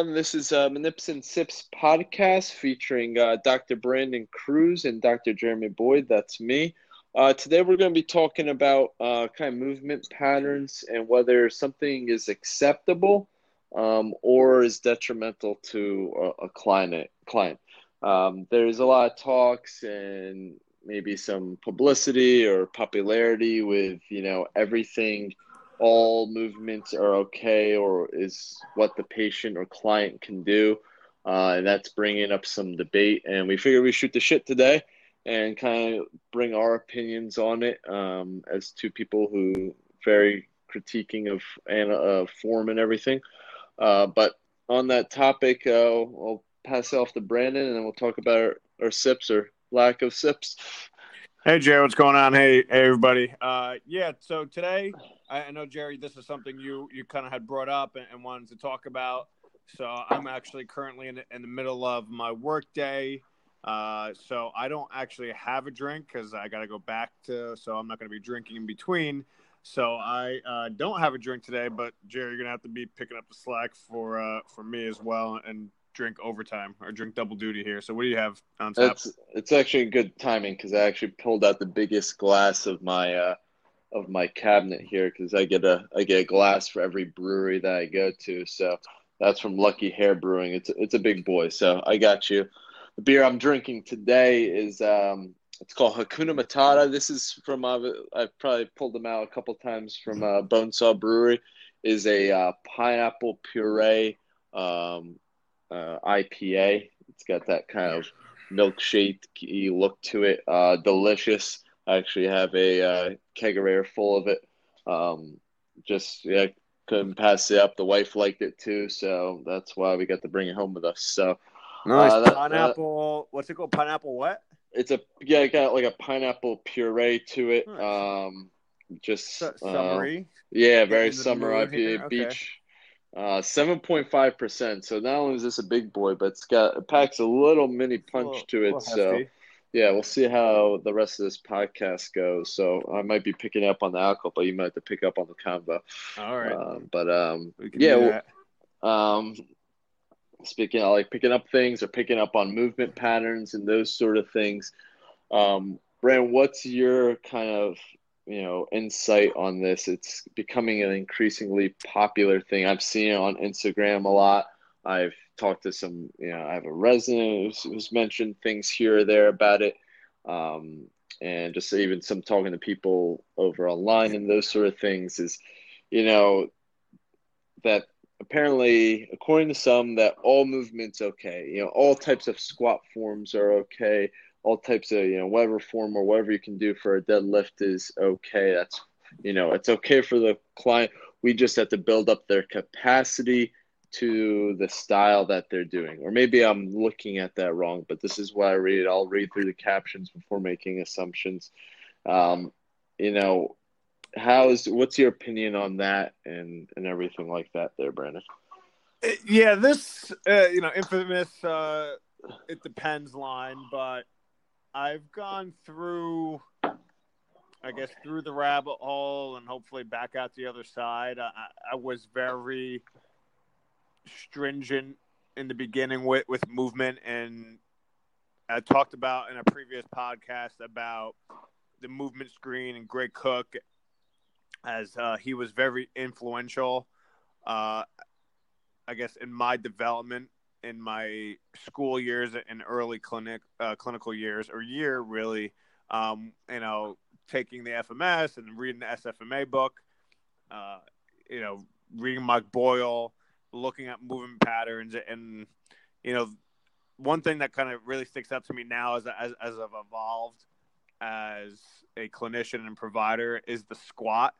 Everyone, this is uh, and Sips podcast featuring uh, Dr. Brandon Cruz and Dr. Jeremy Boyd. That's me. Uh, today we're going to be talking about uh, kind of movement patterns and whether something is acceptable um, or is detrimental to a, a client. Client. Um, there's a lot of talks and maybe some publicity or popularity with you know everything all movements are okay or is what the patient or client can do. Uh, and that's bringing up some debate. And we figured we shoot the shit today and kind of bring our opinions on it um, as two people who very critiquing of and uh, form and everything. Uh, but on that topic, uh, I'll pass off to Brandon and then we'll talk about our, our sips or lack of sips. Hey, Jay, what's going on? Hey, hey everybody. Uh, yeah, so today I, I know Jerry, this is something you you kind of had brought up and, and, wanted to talk about. So I'm actually currently in the, in the middle of my work day. Uh, so I don't actually have a drink because I got to go back to. So I'm not going to be drinking in between. So I uh, don't have a drink today, but Jerry, you're gonna have to be picking up the slack for uh, for me as well and drink overtime or drink double duty here. So what do you have on tap? It's it's actually good timing because I actually pulled out the biggest glass of my uh, of my cabinet here because I get a I get a glass for every brewery that I go to. So that's from Lucky Hare Brewing. It's it's a big boy. So I got you. The beer I'm drinking today is um, it's called Hakuna Matata. This is from uh, I've probably pulled them out a couple times from uh, Bonesaw Brewery. Is a uh, pineapple puree um, uh, IPA. It's got that kind of milkshake look to it. Uh, delicious. I actually have a uh, kegerator full of it. Um, just yeah, couldn't pass it up. The wife liked it too, so that's why we got to bring it home with us. So nice uh, that, pineapple. what's it called? Pineapple what? It's a yeah, it got like a pineapple puree to it. Nice. Um, just S- summery. Uh, yeah, very summer IPA okay. beach. Uh, seven point five percent. So not only is this a big boy, but it's got it packs a little mini punch little, to it. So hefty yeah, we'll see how the rest of this podcast goes. So I might be picking up on the alcohol, but you might have to pick up on the combo. All right. Um, but um, yeah, um, speaking of like picking up things or picking up on movement patterns and those sort of things. Um, Brand, what's your kind of you know insight on this? It's becoming an increasingly popular thing. I've seen it on Instagram a lot. I've talked to some, you know, I have a resident who's, who's mentioned things here or there about it. Um, and just even some talking to people over online and those sort of things is, you know, that apparently, according to some, that all movements okay. You know, all types of squat forms are okay. All types of you know whatever form or whatever you can do for a deadlift is okay. That's you know it's okay for the client. We just have to build up their capacity to the style that they're doing. Or maybe I'm looking at that wrong, but this is what I read. I'll read through the captions before making assumptions. Um, you know, how's what's your opinion on that and and everything like that there, Brandon? Uh, yeah, this uh, you know infamous uh, it depends line, but I've gone through I guess through the rabbit hole and hopefully back out the other side. I, I was very stringent in the beginning with, with movement and I talked about in a previous podcast about the movement screen and Gray Cook as uh, he was very influential uh, I guess in my development in my school years and early clinic uh, clinical years or year really um, you know taking the FMS and reading the SFMA book uh, you know reading Mike Boyle looking at movement patterns and you know one thing that kind of really sticks out to me now as as, as I've evolved as a clinician and provider is the squat.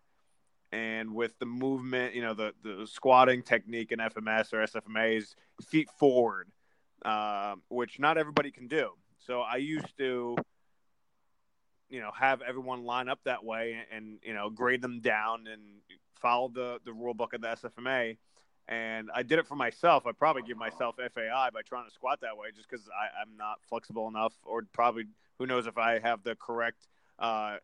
And with the movement you know the the squatting technique in FMS or SFMA is feet forward uh, which not everybody can do. So I used to you know have everyone line up that way and, and you know grade them down and follow the the rule book of the SFMA and I did it for myself. I probably give myself FAI by trying to squat that way, just because I'm not flexible enough, or probably who knows if I have the correct, uh,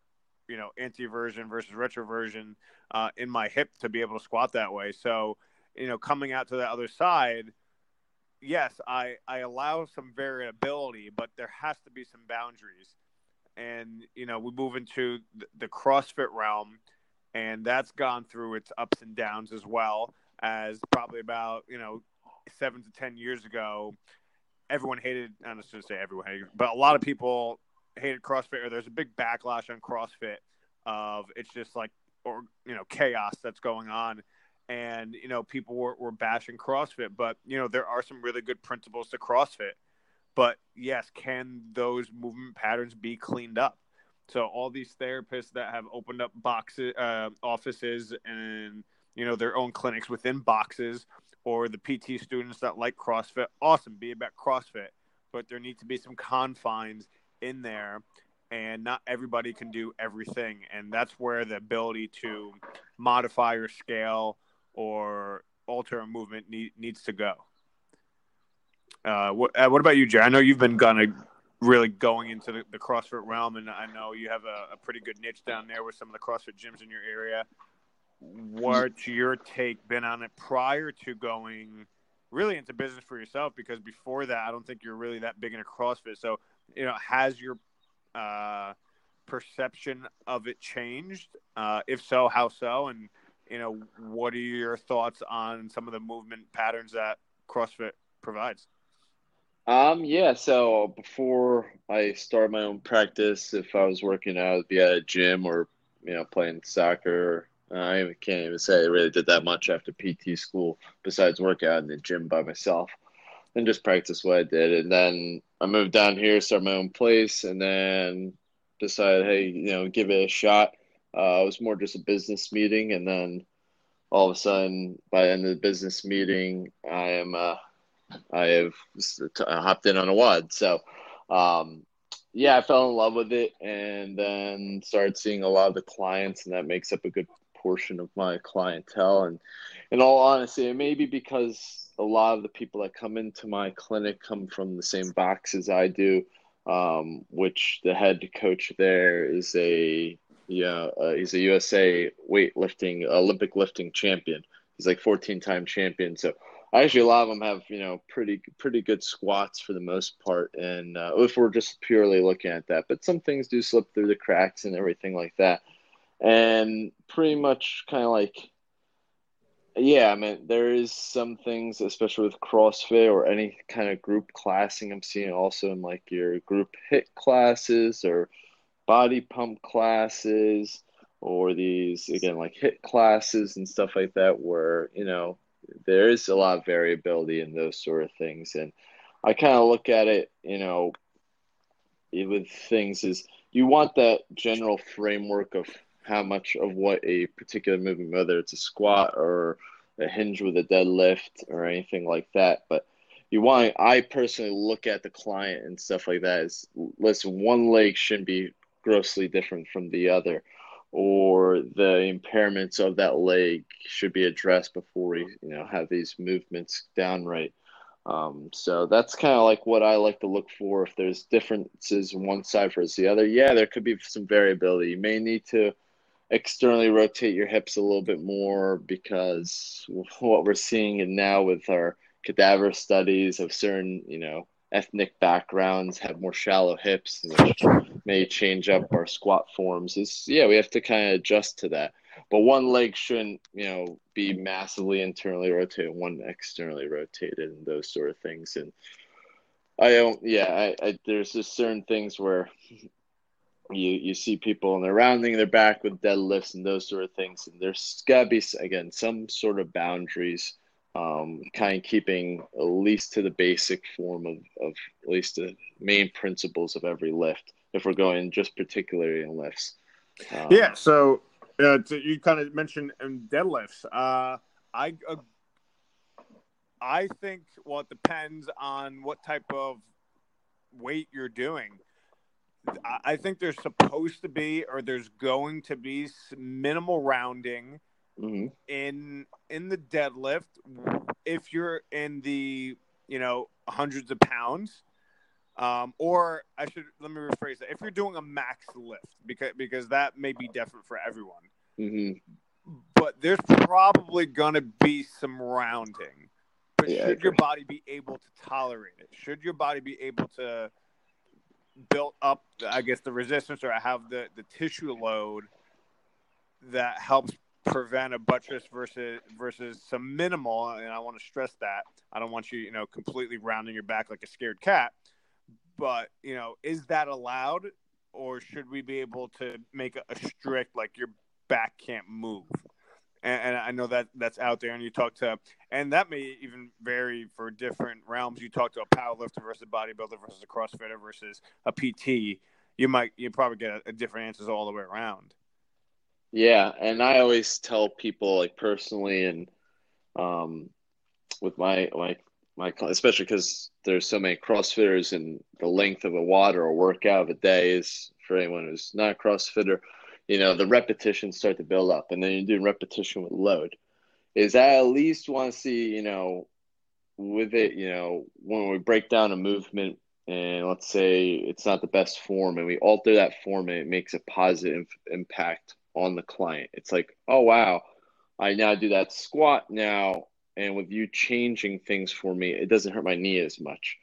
you know, anteversion versus retroversion uh, in my hip to be able to squat that way. So you know, coming out to the other side, yes, I I allow some variability, but there has to be some boundaries. And you know, we move into the CrossFit realm, and that's gone through its ups and downs as well as probably about you know seven to ten years ago. Everyone hated. Going to say everyone hated, but a lot of people hated CrossFit, or there's a big backlash on CrossFit of it's just like or you know chaos that's going on and you know people were, were bashing crossfit but you know there are some really good principles to crossfit but yes can those movement patterns be cleaned up so all these therapists that have opened up boxes uh, offices and you know their own clinics within boxes or the pt students that like crossfit. Awesome be about crossfit. But there need to be some confines in there and not everybody can do everything. And that's where the ability to modify or scale or alter a movement need, needs to go. Uh, what, uh, what about you jay i know you've been kind of really going into the, the crossfit realm and i know you have a, a, pretty good niche down there with some of the crossfit gyms in your area what's your take been on it prior to going really into business for yourself because before that i don't think you're really that big into crossfit so you know has your uh, perception of it changed? Uh, if so, how so? And you know, what are your thoughts on some of the movement patterns that CrossFit provides? Um, yeah. So before I started my own practice, if I was working out, I'd be at a gym or you know playing soccer. I can't even say I really did that much after PT school, besides work out in the gym by myself and just practice what I did. And then I moved down here, start my own place, and then decided, hey, you know, give it a shot. Uh, it was more just a business meeting, and then all of a sudden, by the end of the business meeting, I am uh, I have hopped in on a WOD. So, um, yeah, I fell in love with it, and then started seeing a lot of the clients, and that makes up a good portion of my clientele. And in all honesty, it may be because a lot of the people that come into my clinic come from the same box as I do, um, which the head coach there is a yeah uh, he's a USA weightlifting Olympic lifting champion. He's like 14 time champion. So I actually a lot of them have you know pretty pretty good squats for the most part. And uh, if we're just purely looking at that, but some things do slip through the cracks and everything like that. And pretty much kind of like yeah, I mean, there is some things, especially with CrossFit or any kind of group classing. I'm seeing also in like your group HIIT classes or body pump classes or these again like HIIT classes and stuff like that, where you know there is a lot of variability in those sort of things. And I kind of look at it, you know, with things is you want that general framework of how much of what a particular movement, whether it's a squat or a hinge with a deadlift or anything like that. But you want, I personally look at the client and stuff like that is listen, one leg shouldn't be grossly different from the other, or the impairments of that leg should be addressed before we, you know, have these movements downright. Um, so that's kind of like what I like to look for. If there's differences one side versus the other, yeah, there could be some variability. You may need to externally rotate your hips a little bit more because what we're seeing now with our cadaver studies of certain, you know, ethnic backgrounds have more shallow hips, which may change up our squat forms. Is yeah, we have to kind of adjust to that. But one leg shouldn't, you know, be massively internally rotated, one externally rotated, and those sort of things. And I don't, yeah, I, I there's just certain things where you you see people and they're rounding their back with deadlifts and those sort of things. And there's got to be again some sort of boundaries um, kind of keeping at least to the basic form of, of at least the main principles of every lift if we're going just particularly in lifts. Um, yeah so uh, you kind of mentioned in deadlifts. Uh, i uh, i think well it depends on what type of weight you're doing I think there's supposed to be, or there's going to be minimal rounding mm-hmm. in in the deadlift. If you're in the you know hundreds of pounds, um, or I should let me rephrase that. If you're doing a max lift, because because that may be different for everyone. Mm-hmm. but there's probably going to be some rounding. But yeah, should your body be able to tolerate it? Should your body be able to build up, I guess, the resistance or I have the, the tissue load that helps prevent a buttress versus versus some minimal? And I want to stress that I don't want you, you know, completely rounding your back like a scared cat. But you know, is that allowed, or should we be able to make a, a strict like your back can't move? And, and, I know that that's out there. And you talk to, and that may even vary for different realms. You talk to a powerlifter versus a bodybuilder versus a CrossFitter versus a PT. You might you probably get a, a different answers all the way around. Yeah, and I always tell people like personally, and um, with my like my especially because there's so many CrossFitters, and the length of a WOD or workout of a day is for anyone who's not a CrossFitter you know, the repetitions start to build up, and then you're doing repetition with load. Is I at least want to see, you know, with it, you know, when we break down a movement and let's say it's not the best form and we alter that form and it makes a positive impact on the client. It's like, oh wow, I now do that squat now and with you changing things for me, it doesn't hurt my knee as much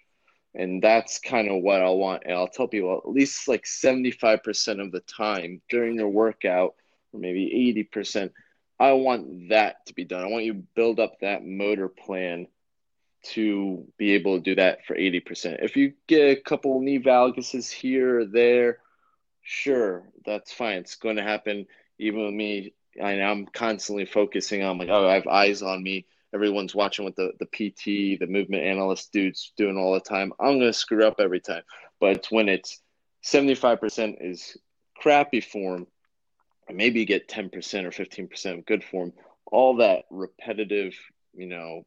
and that's kind of what I want. And I'll tell people at least like 75% of the time during their workout, or maybe 80%, I want that to be done. I want you to build up that motor plan to be able to do that for 80%. If you get a couple knee valguses here or there, sure, that's fine. It's going to happen even with me. I, I'm constantly focusing on like, oh, I have eyes on me everyone's watching what the, the PT, the movement analyst dudes doing all the time. I'm going to screw up every time. But when it's 75% is crappy form, and maybe you get 10% or 15% of good form, all that repetitive, you know,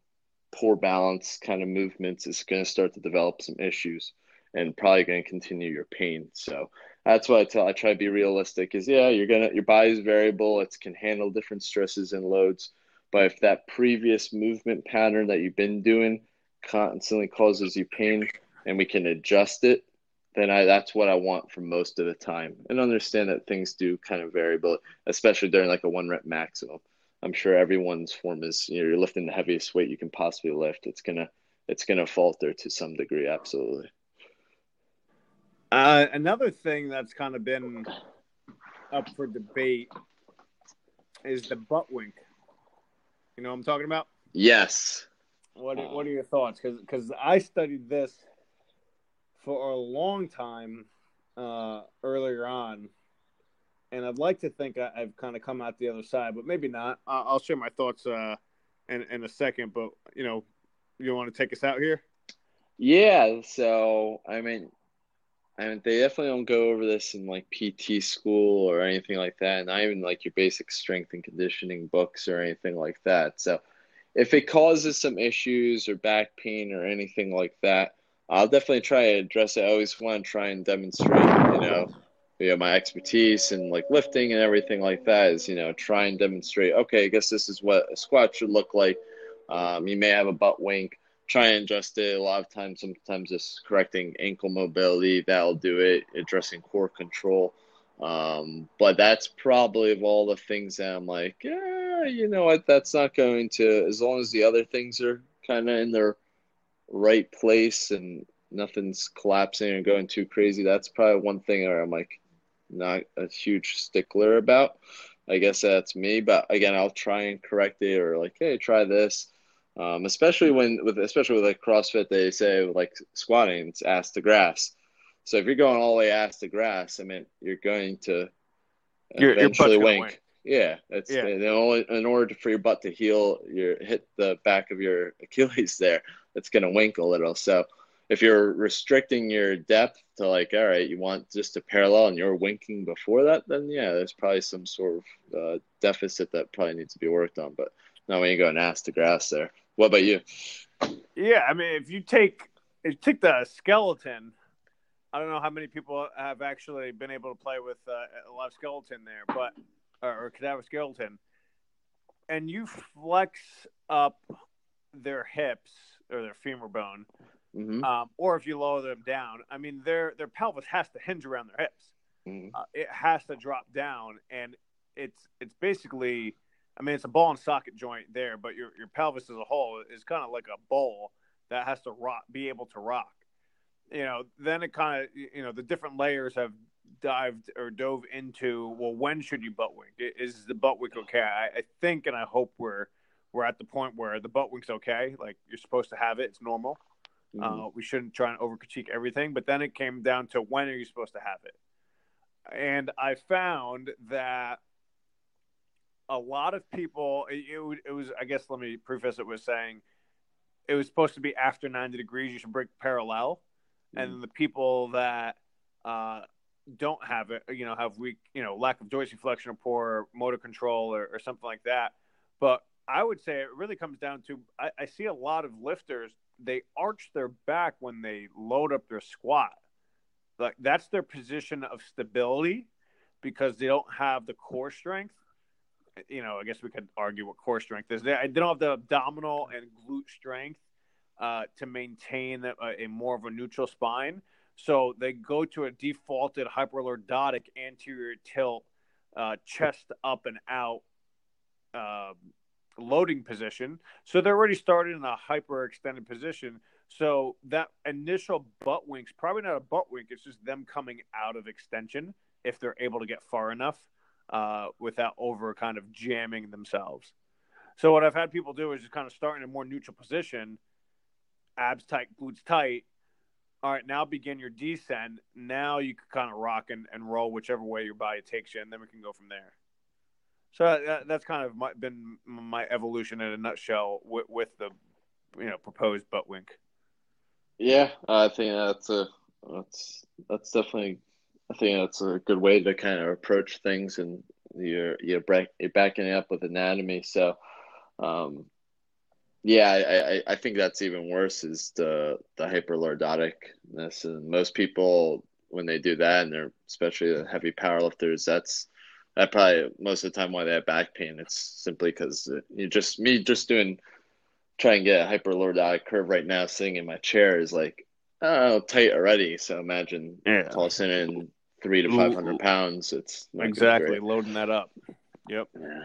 poor balance kind of movements is going to start to develop some issues and probably going to continue your pain. So that's why I tell. I try to be realistic. Is yeah, you're gonna your body's variable. It can handle different stresses and loads. But if that previous movement pattern that you've been doing constantly causes you pain and we can adjust it, then I that's what I want for most of the time. And understand that things do kind of vary, but especially during like a one rep maximum. I'm sure everyone's form is you know, you're lifting the heaviest weight you can possibly lift. It's gonna it's gonna falter to some degree, absolutely. Uh, another thing that's kind of been up for debate is the butt wink. You know what I'm talking about? Yes. What are, What are your thoughts? Because because I studied this for a long time uh, earlier on, and I'd like to think I, have kind of come out the other side, but maybe not. I'll share my thoughts uh, in in a second. But you know, you want to take us out here? Yeah. So I mean, and they definitely don't go over this in like PT school or anything like that, and not even like your basic strength and conditioning books or anything like that. So, if it causes some issues or back pain or anything like that, I'll definitely try to address it. I always want to try and demonstrate, you know, you know, my expertise and like lifting and everything like that is, you know, try and demonstrate. Okay, I guess this is what a squat should look like. Um, you may have a butt wink try and adjust it. A lot of times, sometimes just correcting ankle mobility that'll do it. Addressing core control, um, but that's probably of all the things that I'm like, yeah, you know what? That's not going to. As long as the other things are kind of in their right place and nothing's collapsing or going too crazy, that's probably one thing where I'm like not a huge stickler about. I guess that's me, but again, I'll try and correct it or like, hey, try this um, especially when with especially with like CrossFit, they say like squatting, it's ass to grass. So if you're going all the way ass to grass, I mean, you're going to your, eventually your wink. wink. Yeah, that's yeah. In, only, in order for your butt to heel, you hit the back of your Achilles there. It's going to wink a little. So if you're restricting your depth to like, all right, you want just a parallel and you're winking before that, then yeah, there's probably some sort of uh, deficit that probably needs to be worked on. But not when you go ass to grass there. What about you? Yeah, I mean, if you take if you take the skeleton, I don't know how many people have actually been able to play with uh, a live skeleton there, but or, or cadaver skeleton, and you flex up their hips or their femur bone, mm-hmm. um, or if you lower them down, I mean, their their pelvis has to hinge around their hips. Mm-hmm. Uh, it has to drop down, and it's it's basically I mean, it's a ball and socket joint there, but your your pelvis as a whole is kind of like a bowl that has to rock, be able to rock. You know, then it kind of you know the different layers have dived or dove into. Well, when should you butt wink? Is the butt wink okay? I, I think and I hope we're we're at the point where the butt wink's okay. Like you're supposed to have it; it's normal. Mm-hmm. Uh, we shouldn't try and over critique everything. But then it came down to when are you supposed to have it? And I found that a lot of people it, it, was i guess let me preface it with saying it was supposed to be after 90 degrees you should break parallel. Mm. and the people that uh, don't have it you know have weak you know lack of joint flexion or poor motor control or, or, something like that. But i would say it really comes down to I, I see a lot of lifters they arch their back when they load up their squat. Like that's their position of stability because they don't have the core strength you know, I guess we could argue what core strength is. They, don't have the abdominal and glute strength uh, to maintain a, a, more of a neutral spine. So they go to a defaulted hyperlordotic anterior tilt, uh, chest up and out uh, loading position. So they're already started in a hyperextended position. So that initial butt wink's probably not a butt wink. It's just them coming out of extension if they're able to get far enough uh, without over kind of jamming themselves. So what I've had people do is just kind of start in a more neutral position, abs tight, glutes tight. All right, now begin your descent. Now you can kind of rock and, and roll whichever way your body takes you, and then we can go from there. So that, that's kind of my, been my evolution in a nutshell with, with the you know proposed butt wink. Yeah, I think that's a that's that's definitely I think that's a good way to kind of approach things, and you're you're, break, you're backing up with anatomy. So, um, yeah, I, I, I think that's even worse is the the hyperlordoticness, and most people when they do that, and they're especially the heavy powerlifters, that's that probably most of the time why they have back pain. It's simply because you just me just doing try and get a hyperlordotic curve right now, sitting in my chair is like oh tight already. So imagine yeah. tossing in three to five hundred pounds. It's exactly loading that up. Yep. Yeah.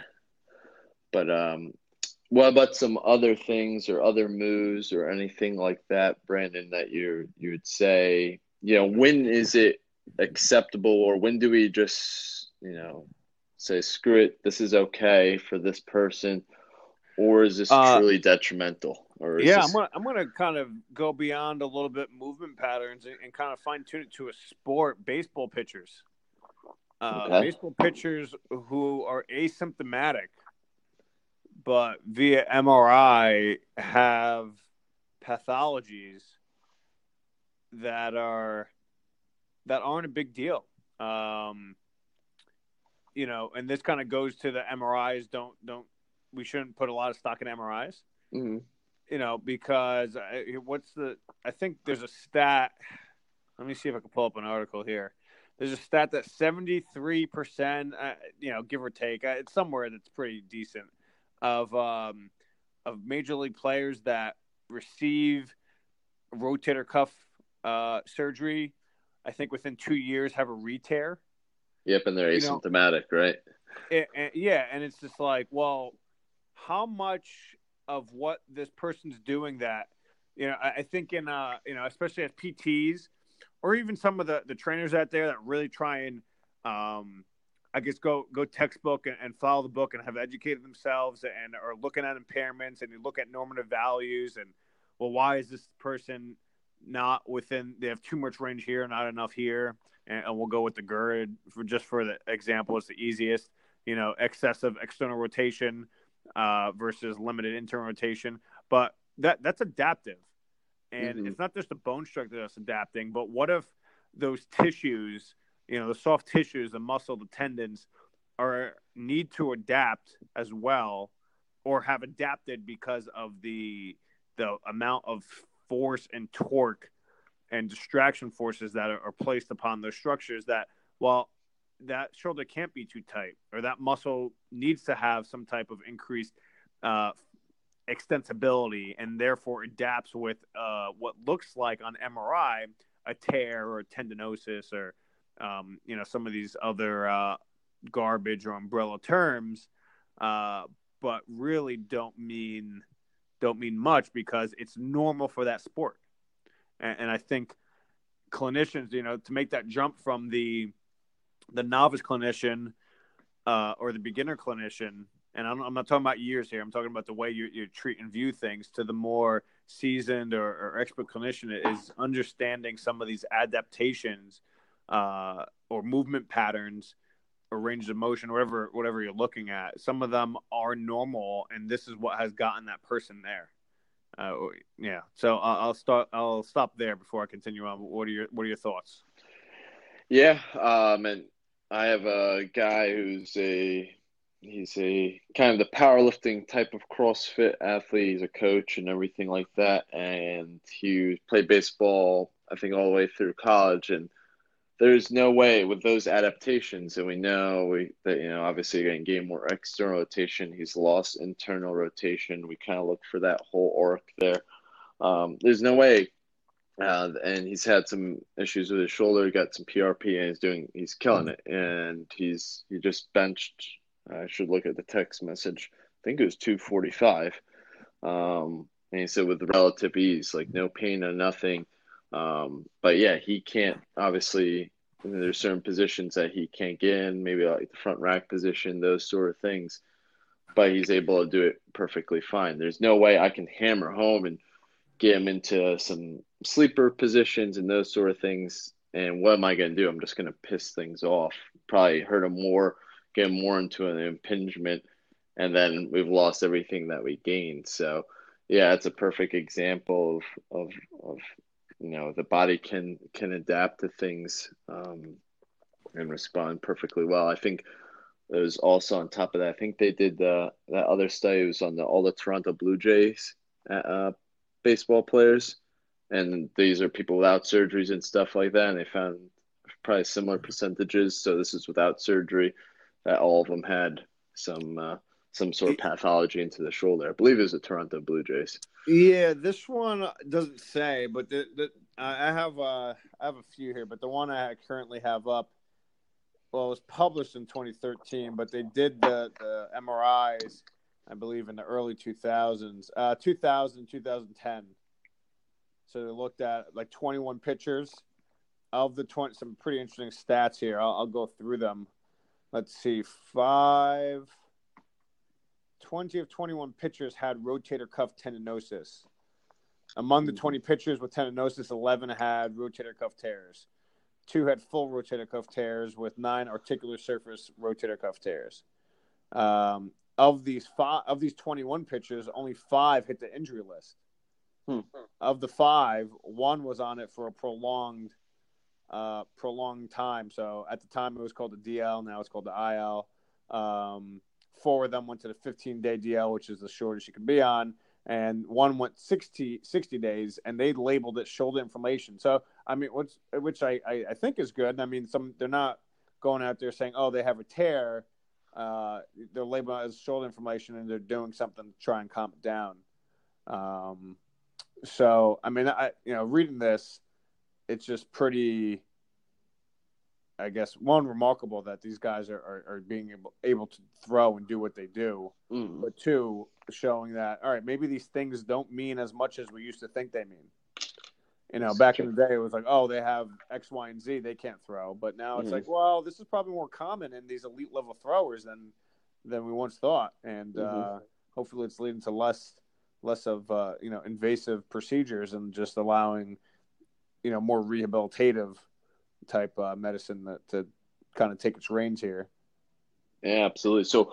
But um, what about some other things or other moves or anything like that, Brandon? That you you would say, you know, when is it acceptable, or when do we just, you know, say screw it, this is okay for this person, or is this uh, truly detrimental? Or yeah, this... I'm gonna I'm gonna kind of go beyond a little bit movement patterns and, and kind of fine tune it to a sport. Baseball pitchers, uh, okay. baseball pitchers who are asymptomatic, but via MRI have pathologies that are that aren't a big deal. Um, you know, and this kind of goes to the MRIs. Don't don't we shouldn't put a lot of stock in MRIs. Mm-hmm you know, because I, what's the? I think there's a stat. Let me see if I can pull up an article here. There's a stat that 73 percent, uh, you know, give or take, uh, it's somewhere that's pretty decent of um, of major league players that receive rotator cuff uh, surgery. I think within two years have a re-tear. Yep, and they're asymptomatic, you know, right? It, it, yeah, and it's just like, well, how much of what this person's doing that you know I, I think in uh you know especially as PTs or even some of the the trainers out there that really try and um I guess go go textbook and, and, follow the book and have educated themselves and are looking at impairments and you look at normative values and well why is this person not within they have too much range here not enough here and, and we'll go with the GIRD for just for the example it's the easiest you know excessive external rotation uh, versus limited internal rotation. But that that's adaptive, and mm-hmm. it's not just the bone structure that's adapting. But what if those tissues, you know, the soft tissues, the muscle, the tendons, are need to adapt as well, or have adapted because of the the amount of force and torque and distraction forces that are, are placed upon those structures that while that shoulder can't be too tight or that muscle needs to have some type of increased uh, extensibility and therefore adapts with uh, what looks like on MRI a tear or a tendinosis or um, you know some of these other uh, garbage or umbrella terms. Uh, but really don't mean don't mean much because it's normal for that sport. And, and I think clinicians, you know, to make that jump from the the novice clinician uh, or the beginner clinician, and I'm, I'm, not talking about years here. I'm talking about the way you, you treat and view things to the more seasoned or, or expert clinician is understanding some of these adaptations uh, or movement patterns or ranges of motion, whatever whatever you're looking at. Some of them are normal, and this is what has gotten that person there. Uh, yeah, so I'll, I'll start. I'll stop there before I continue on. What are your What are your thoughts? Yeah, um, and I have a guy who's a he's a kind of the powerlifting type of CrossFit athlete. He's a coach and everything like that, and he played baseball. I think all the way through college, and there's no way with those adaptations, and we know we, that you know obviously to gain more external rotation. He's lost internal rotation. We kind of look for that whole arc there. Um, there's no way, uh, and he's had some issues with his shoulder. Got some PRP, and he's doing he's killing it. And he's he just benched. I should look at the text message. I think it was 245. Um, and he said with relative ease, like no pain or nothing. Um, but yeah, he can't obviously. There's certain positions that he can't get in, maybe like the front rack position, those sort of things. But he's able to do it perfectly fine. There's no way I can hammer home and get him into some sleeper positions and those sort of things. And what am I going to do? I'm just going to piss things off, probably hurt him more, get him more into an impingement, and then we've lost everything that we gained. So, yeah, it's a perfect example of of, of you know the body can can adapt to things um, and respond perfectly well. I think it was also on top of that. I think they did the that other study was on the all the Toronto Blue Jays uh, baseball players, and these are people without surgeries and stuff like that. And they found probably similar percentages. So this is without surgery that all of them had some uh, some sort of pathology into the shoulder. I believe it was the Toronto Blue Jays. Yeah, this one doesn't say, but the, the I have uh, I have a few here, but the one I currently have up, well, it was published in 2013, but they did the, the MRIs, I believe, in the early 2000s, uh, 2000 2010. So they looked at like 21 pitchers of the 20. Some pretty interesting stats here. I'll, I'll go through them. Let's see, five 20 of 21 pitchers had rotator cuff tendinosis. Among the 20 pitchers with tendinosis, 11 had rotator cuff tears. Two had full rotator cuff tears, with nine articular surface rotator cuff tears. Um, of these five, of these 21 pitchers, only five hit the injury list. Hmm. Of the five, one was on it for a prolonged, uh, prolonged time. So at the time, it was called the DL. Now it's called the IL. Um, four of them went to the 15 day DL, which is the shortest you can be on, and one went 60, 60 days, and they labeled it shoulder inflammation. So, I mean, which, which I, I, I think is good. I mean, some they're not going out there saying, oh, they have a tear. Uh, they're labeling it as shoulder inflammation, and they're doing something to try and calm it down. Um, so, I mean, I you know, reading this, it's just pretty I guess one remarkable that these guys are, are, are, being able able to throw and do what they do, mm. but two showing that all right maybe these things don't mean as much as we used to think they mean. You know, back in the day it was like oh they have X, Y, and Z they can't throw, but now it's mm-hmm. like well this is probably more common in these elite level throwers than than we once thought, and mm-hmm. uh, hopefully it's leading to less less of uh, you know invasive procedures and just allowing you know more rehabilitative type uh, medicine that to kind of take its reins here. Yeah, absolutely. So,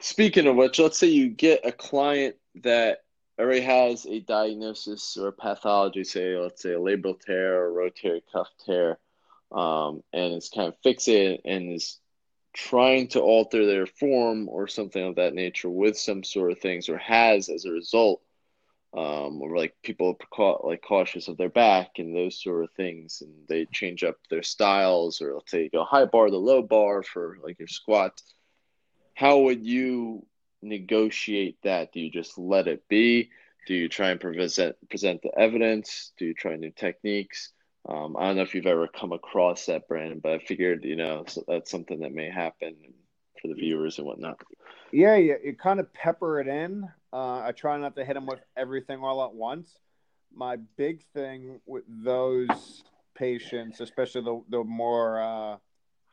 speaking of which, let's say you get a client that already has a diagnosis or pathology, say, let's say a labral tear or rotator cuff tear, um, and it's kind of fixated and is trying to alter their form or something of that nature with some sort of things, or has as a result um, or like people are like cautious of their back and those sort of things, and they change up their styles, or let's say you go high bar to low bar for like your squat. How would you negotiate that? Do you just let it be? Do you try and present present the evidence? Do you try new techniques? Um, I don't know if you've ever come across that, Brandon, but I figured you know so that's something that may happen for the viewers and whatnot. Yeah, yeah, you kind of pepper it in. Uh, I try not to hit them with everything all at once. My big thing with those patients, especially the the more uh,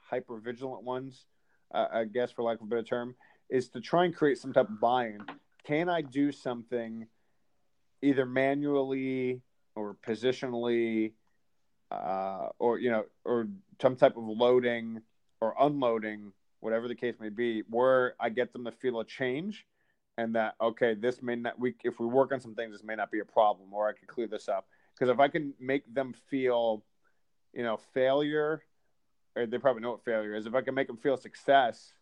hyper vigilant ones, uh, I guess for lack of a better term, is to try and create some type of buy-in. Can I do something either manually or positionally, uh, or you know, or some type of loading or unloading, whatever the case may be, where I get them to feel a change, and that okay, this may not we if we work on some things, this may not be a problem, or I can clear this up. Because if I can make them feel, you know, failure, or they probably know what failure is. If I can make them feel success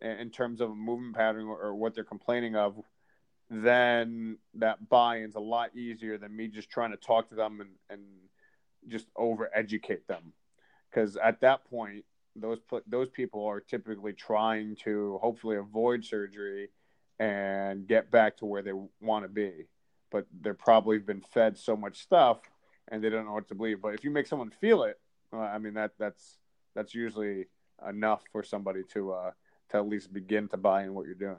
in terms of a movement pattern or what they're complaining of, then that buy-in's a lot easier than me just trying to talk to them and, and just over educate them. Because at that point those those people are typically trying to hopefully avoid surgery and get back to where they want to be. But they're probably been fed so much stuff and they don't know what to believe. But if you make someone feel it i mean that that's that's usually enough for somebody to uh to at least begin to buy in what you're doing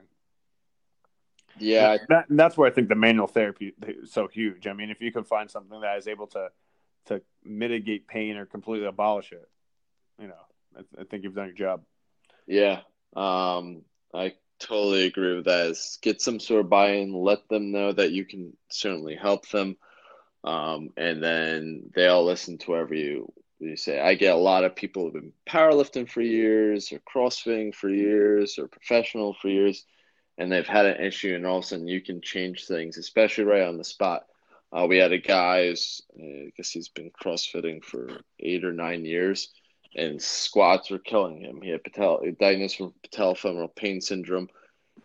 yeah, that, that's where I think the manual therapy is so huge. I mean, if you can find something that is able to to mitigate pain or completely abolish it, you know, I, I think you've done your job. Yeah, um, I totally agree with that. Is get some sort of buy-in, let them know that you can certainly help them, um, and then they all listen to whatever you you say. I get a lot of people who've been powerlifting for years, or CrossFitting for years, or professional for years and they've had an issue, and all of a sudden you can change things, especially right on the spot. Uh, we had a guy, who's, uh, I guess he's been CrossFitting for eight or nine years, and squats were killing him. He had patel, diagnosed with patellofemoral pain syndrome,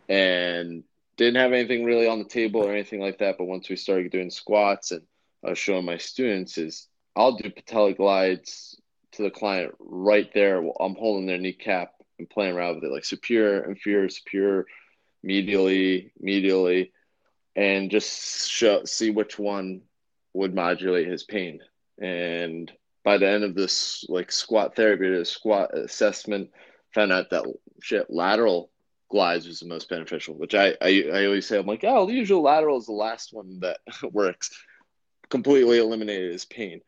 and didn't have anything really on the table or anything like that. But once we started doing squats, and I was showing my students, is I'll do patella glides to the client right there. I'm holding their kneecap and playing around with it, like superior, inferior, superior medially, medially, and just show, see which one would modulate his pain. And by the end of this like squat therapy, the squat assessment, found out that shit lateral glides was the most beneficial. Which I I, I always say I'm like, oh, the usual lateral is the last one that works. Completely eliminated his pain,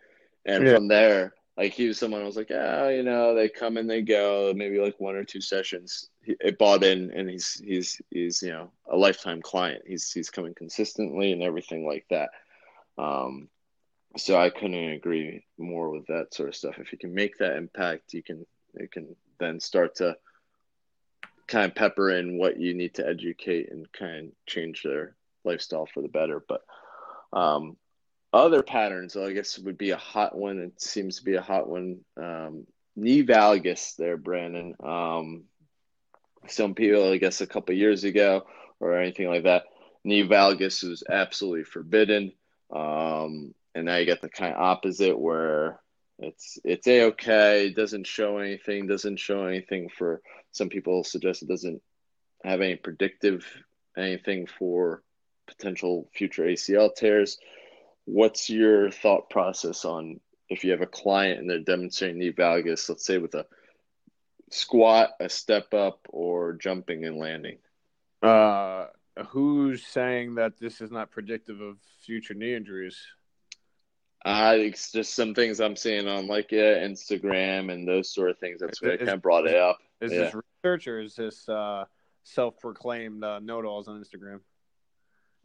and yeah. from there like he was someone I was like, yeah, you know, they come and they go, maybe like one or two sessions. He, it bought in, and he's he's he's you know a lifetime client. He's he's coming consistently and everything like that. Um, so I couldn't agree more with that sort of stuff. If you can make that impact, you can you can then start to kind of pepper in what you need to educate and kind of change their lifestyle for the better. But um, other patterns, I guess, would be a hot one. It seems to be a hot one. Um, knee valgus there, Brandon. Um, some people, I guess, a couple years ago or anything like that, knee valgus was absolutely forbidden. Um, and now you get the kind of opposite where it's it's a okay, doesn't show anything, doesn't show anything for some people suggest it doesn't have any predictive anything for potential future ACL tears what's your thought process on if you have a client and they're demonstrating knee valgus, let's say with a squat, a step up, or jumping and landing? Uh, who's saying that this is not predictive of future knee injuries? Uh, it's just some things I'm seeing on like yeah, Instagram and those sort of things. That's what kind of brought it up. Is yeah. this research or is this uh, self-proclaimed uh, know-it-alls on Instagram?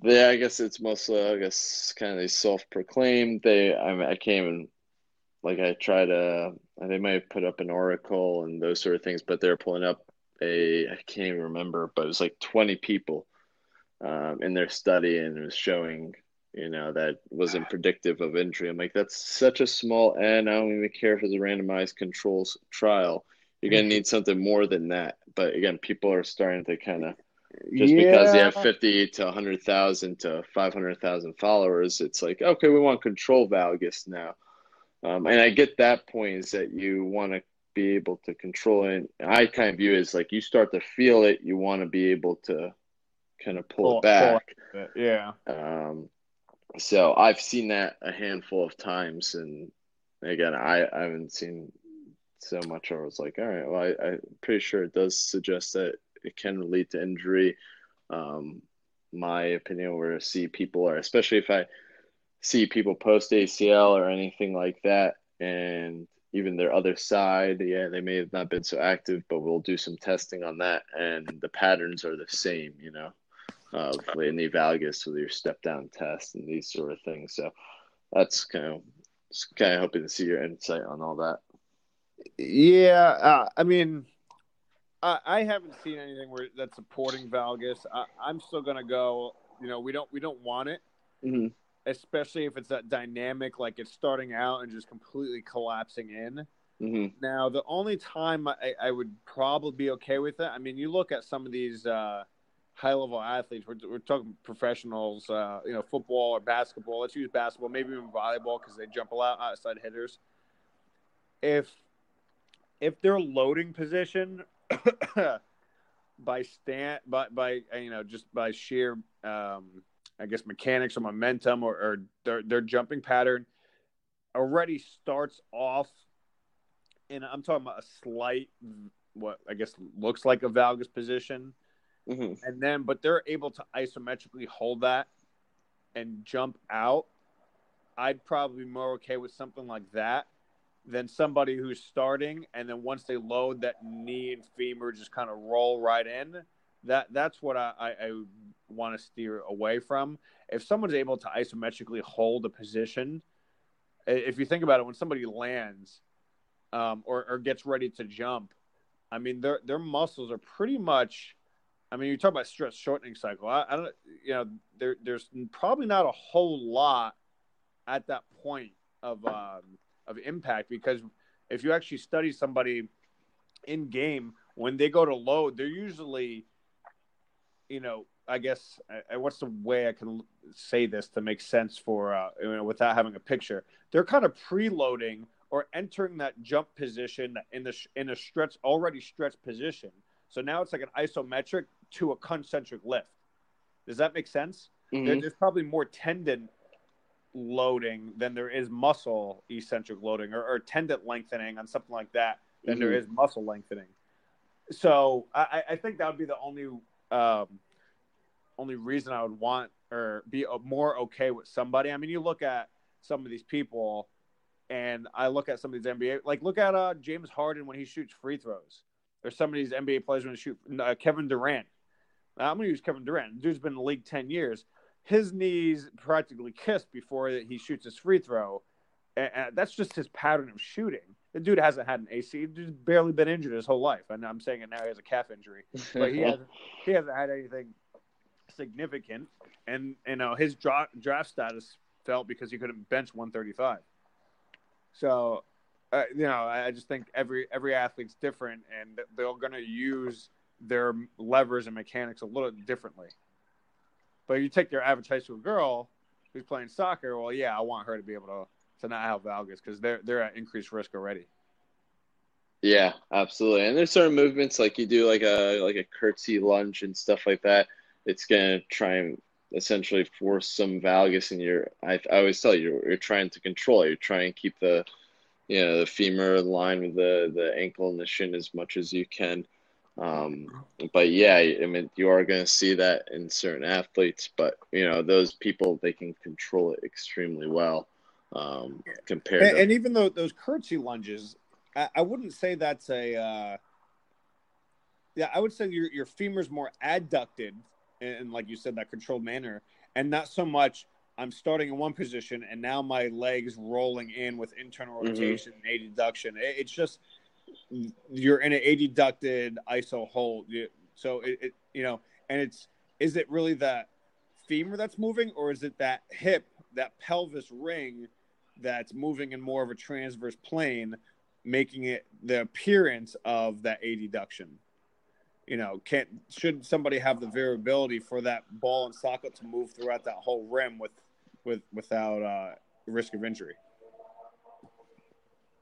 Yeah, I guess it's mostly I guess kind of they self-proclaimed. They I mean, I came and like I try to they might have put up an oracle and those sort of things, but they're pulling up a I can't even remember, but it was like twenty people um, in their study and it was showing you know that wasn't predictive of injury. I'm like that's such a small and I don't even care if it's a randomized controls trial. You're gonna mm-hmm. need something more than that. But again, people are starting to kind of just yeah. because you have 50 to 100,000 to 500,000 followers, it's like, okay, we want control valgus now. Um, and I get that point is that you want to be able to control it. I kind of view it as like you start to feel it, you want to be able to kind of pull, pull it back. Pull it. Yeah. Um, so I've seen that a handful of times. And again, I, I haven't seen so much. I was like, all right, well, I, I'm pretty sure it does suggest that it can lead to injury. Um, my opinion, where I see people are, especially if I see people post ACL or anything like that, and even their other side, yeah, they may have not been so active, but we'll do some testing on that, and the patterns are the same, you know, of in the valgus with your step down test and these sort of things. So that's kind of kind of hoping to see your insight on all that. Yeah, uh, I mean, I, I, haven't seen anything where that's supporting valgus. I, am still gonna go. You know, we don't we don't want it. Mm-hmm especially if it's that dynamic, like it's starting out and just completely collapsing in. Mm-hmm. Now, the only time I, I, would probably be okay with it, I mean, you look at some of these uh, high level athletes, we're, we're talking professionals, uh, you know, football or basketball. Let's use basketball, maybe even volleyball because they jump a lot outside hitters. If if their loading position by stand by by you know just by sheer um, I guess mechanics or momentum or, or their their jumping pattern already starts off and I'm talking about a slight what I guess looks like a valgus position. Mm-hmm. And then but they're able to isometrically hold that and jump out. I'd probably be more okay with something like that than somebody who's starting and then once they load that knee and femur just kind of roll right in. That that's what I, I, I want to steer away from. If someone's able to isometrically hold a position, if you think about it, when somebody lands um, or, or gets ready to jump, I mean their their muscles are pretty much. I mean, you talk about stretch shortening cycle. I, I don't, you know, there there's probably not a whole lot at that point of um, of impact because if you actually study somebody in game when they go to load, they're usually, you know, I guess what's the way I can say this to make sense for uh, you know, without having a picture? They're kind of preloading or entering that jump position in the in a stretch already stretched position. So now it's like an isometric to a concentric lift. Does that make sense? Mm-hmm. There, there's probably more tendon loading than there is muscle eccentric loading or, or tendon lengthening on something like that than mm-hmm. there is muscle lengthening. So I, I think that would be the only um, only reason I would want or be more okay with somebody. I mean, you look at some of these people, and I look at some of these NBA, like look at uh, James Harden when he shoots free throws, or some of these NBA players when they shoot. Uh, Kevin Durant. I'm going to use Kevin Durant. The dude's been in the league ten years. His knees practically kiss before he shoots his free throw, and, that's just his pattern of shooting. The dude hasn't had an AC. He's barely been injured his whole life. And I'm saying it now. He has a calf injury, but he hasn't. He hasn't had anything significant, and you know his draft draft status felt because he couldn't bench 135. So, uh, you know, I just think every every athlete's different, and they're going to use their levers and mechanics a little differently. But you take your average high school girl who's playing soccer, well, yeah, I want her to be able to to not have valgus because they're they're at increased risk already. Yeah, absolutely. And there's certain movements like you do like a like a curtsy lunge and stuff like that it's to try and essentially force some valgus in your I, I always tell you you're, trying to control it. you're trying to keep the you know the femur in line with the the ankle and the shin as much as you can um, but yeah i mean you are going to see that in certain athletes but you know those people they can control it extremely well um, compared and, to... and even though those curtsy lunges I, I wouldn't say that's a uh, yeah i would say your, your femur's more adducted and like you said, that controlled manner, and not so much I'm starting in one position and now my legs rolling in with internal mm-hmm. rotation mm-hmm. and adduction. It's just you're in an adducted iso hold. So it, it, you know, and it's is it really that femur that's moving or is it that hip, that pelvis ring that's moving in more of a transverse plane, making it the appearance of that adduction? you know, can should somebody have the variability for that ball and socket to move throughout that whole rim with with without uh, risk of injury?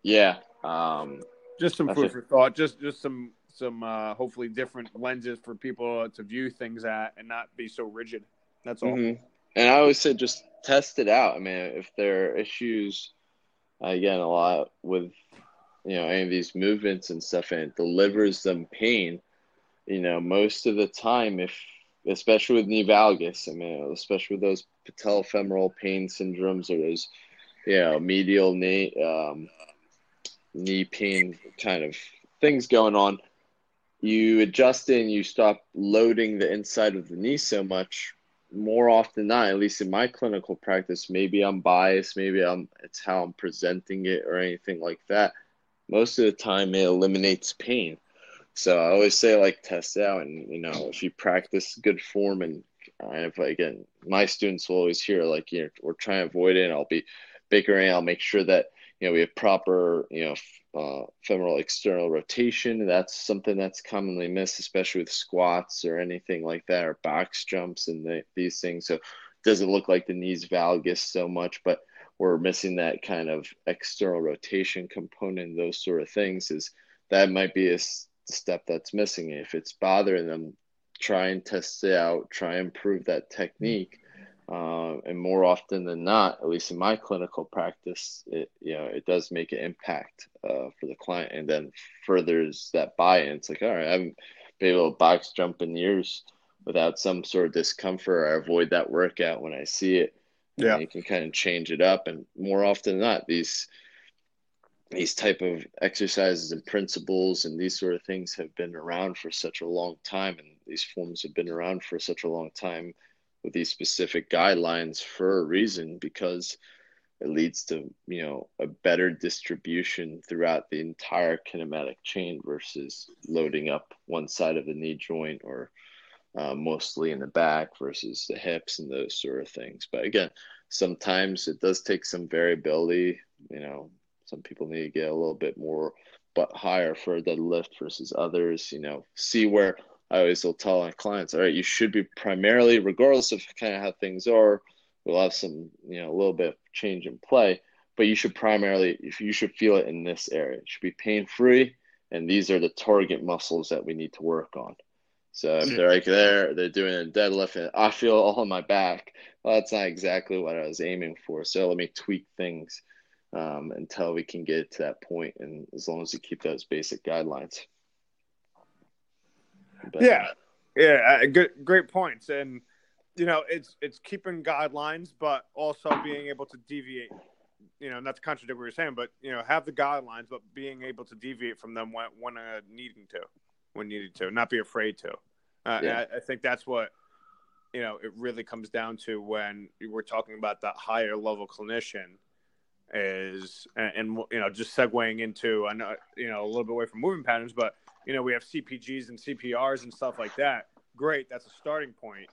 Yeah, um, just some food for thought. Just just some some uh, hopefully different lenses for people to view things at and not be so rigid. That's all. Mm-hmm. And I always say just test it out. I mean, if there are issues, again, a lot with you know any of these movements and stuff, and it delivers them pain you know, most of the time, if especially with knee valgus, I mean, especially with those patellofemoral pain syndromes or those, you know, medial knee um, knee pain kind of things going on, you adjust in, you stop loading the inside of the knee so much. More often not, at least in my clinical practice, maybe I'm biased, maybe I'm it's how I'm presenting it or anything like that. Most of the time, it eliminates pain. So I always say like test out, and you know if you practice good form, and I have again my students will always hear like you know we're trying to avoid it. And I'll be bickering. I'll make sure that you know we have proper you know uh, femoral external rotation. That's something that's commonly missed, especially with squats or anything like that, or box jumps and the, these things. So it doesn't look like the knees valgus so much, but we're missing that kind of external rotation component. Those sort of things is that might be a step that's missing. If it's bothering them, try and test it out. Try and improve that technique uh, and more often than not, at least in my clinical practice, it you know it does make an impact uh, for the client, and then furthers that buy-in. It's like, all right, I haven't been able to box jump in years without some sort of discomfort. I avoid that workout when I see it. Yeah, you can kind of change it up, and more often than not, these these type of exercises and principles and these sort of things have been around for such a long time, and these forms have been around for such a long time with these specific guidelines for a reason because it leads to you know a better distribution throughout the entire kinematic chain versus loading up one side of the knee joint or uh, mostly in the back versus the hips and those sort of things. But again sometimes it does take some variability you know some people need to get a little bit more but higher for the lift versus others you know. See where I always will tell my clients, all right, you should be primarily, regardless of kind of how things are, we'll have some, you know, a little bit of change in play, but you should primarily, if you should feel it in this area, it should be pain free, and these are the target muscles that we need to work on. So if they're like there, they're doing a deadlift, and I feel all in my back. Well, that's not exactly what I was aiming for. So let me tweak things um, until we can get to that point, and as long as we keep those basic guidelines. But, yeah, yeah, uh, good, great points, and you know, it's it's keeping guidelines, but also being able to deviate. You know, not to contradict what you're saying, but you know, have the guidelines, but being able to deviate from them when when uh, needing to, when needed to, not be afraid to. Uh, yeah. I, I think that's what you know it really comes down to when we're talking about that higher level clinician is and, and, you know just segueing into I know you know a little bit away from moving patterns, but you know, we have CPGs and CPRs and stuff like that. Great, that's a starting point.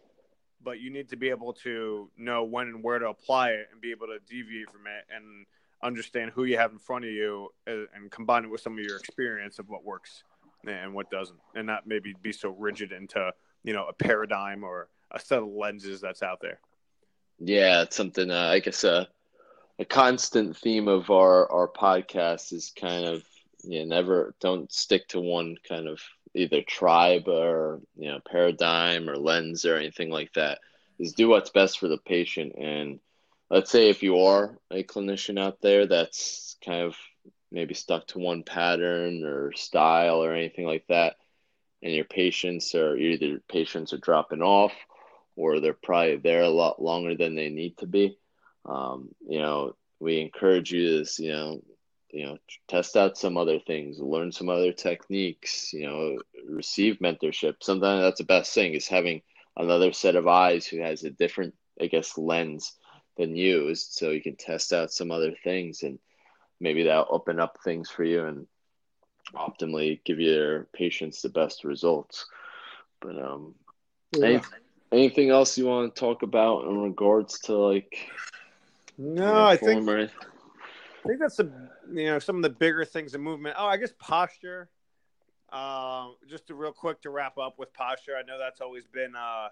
But you need to be able to know when and where to apply it and be able to deviate from it and understand who you have in front of you uh, and combine it with some of your experience of what works and what doesn't. And not maybe be so rigid into, you know, a paradigm or a set of lenses that's out there. Yeah, it's something, uh, I guess, uh, a constant theme of our, our podcast is kind of you never don't stick to one kind of either tribe or you know paradigm or lens or anything like that. Is do what's best for the patient. And let's say if you are a clinician out there that's kind of maybe stuck to one pattern or style or anything like that and your patients are either patients are dropping off or they're probably there a lot longer than they need to be um, you know we encourage you to you know you know test out some other things learn some other techniques you know receive mentorship. Sometimes that's the best thing is having another set of eyes who has a different i guess lens than you so you can test out some other things and maybe that'll open up things for you and optimally give your patients the best results. But um yeah. anything, anything else you want to talk about in regards to like no i think I think that's the you know some of the bigger things in movement. Oh, I guess posture. Uh, just to real quick to wrap up with posture. I know that's always been uh,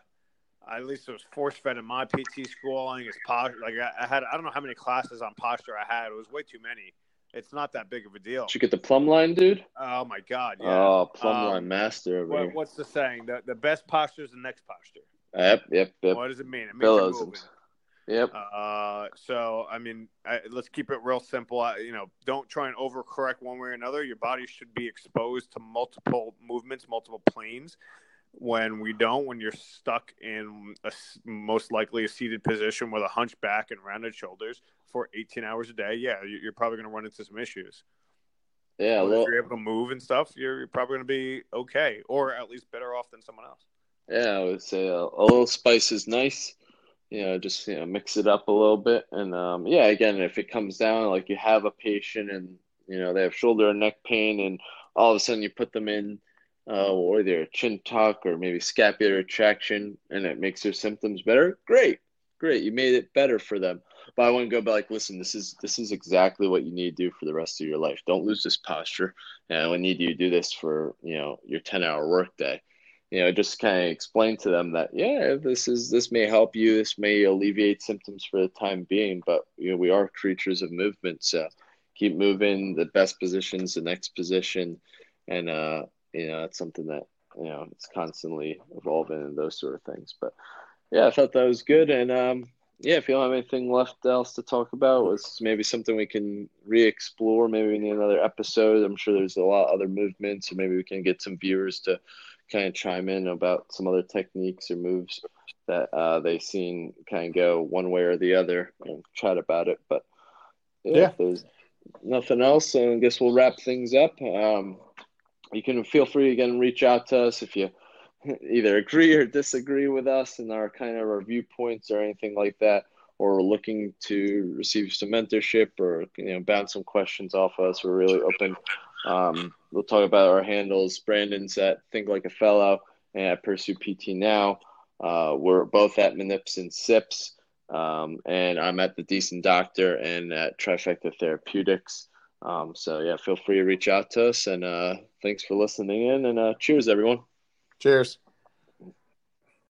at least it was force fed in my PT school. I think it's posture. Like I, I, had I don't know how many classes on posture I had. It was way too many. It's not that big of a deal. Did you get the plumb line, dude? Oh my god! Yeah. Oh, plumb um, line master. What, what's the saying? The the best posture is the next posture. Yep, yep, yep. What does it mean? It means Yep. Uh, so I mean, I, let's keep it real simple. I, you know, don't try and overcorrect one way or another. Your body should be exposed to multiple movements, multiple planes. When we don't, when you're stuck in a most likely a seated position with a hunchback and rounded shoulders for 18 hours a day, yeah, you're probably going to run into some issues. Yeah, well, if you're able to move and stuff, you're, you're probably going to be okay, or at least better off than someone else. Yeah, I would say a, a little spice is nice you know, just you know, mix it up a little bit. And um, yeah, again, if it comes down like you have a patient and you know they have shoulder and neck pain, and all of a sudden you put them in uh, or either chin tuck or maybe scapular retraction, and it makes their symptoms better. Great, great, you made it better for them. But I to go back. Like, listen, this is this is exactly what you need to do for the rest of your life. Don't lose this posture, and we need you to do this for you know your ten hour workday you know, just kind of explain to them that yeah, this is this may help you, this may alleviate symptoms for the time being, but you know, we are creatures of movement, so keep moving. The best positions, the next position, and uh, you know, it's something that you know it's constantly evolving and those sort of things. But yeah, I thought that was good, and um, yeah, if you don't have anything left else to talk about, was maybe something we can re-explore. Maybe need another episode. I'm sure there's a lot of other movements, so maybe we can get some viewers to kind of chime in about some other techniques or moves that uh, they've seen kind of go one way or the other and chat about it. But yeah, yeah. there's nothing else, I guess we'll wrap things up. Um, you can feel free again reach out to us if you either agree or disagree with us and our kind of our viewpoints or anything like that or looking to receive some mentorship or you know bounce some questions off us we're really open um, we'll talk about our handles. Brandon's at Think Like a Fellow and at Pursue PT Now. Uh, we're both at Manips and Sips. Um, and I'm at the Decent Doctor and at Trifecta Therapeutics. Um, so yeah, feel free to reach out to us and uh, thanks for listening in and uh, cheers everyone. Cheers.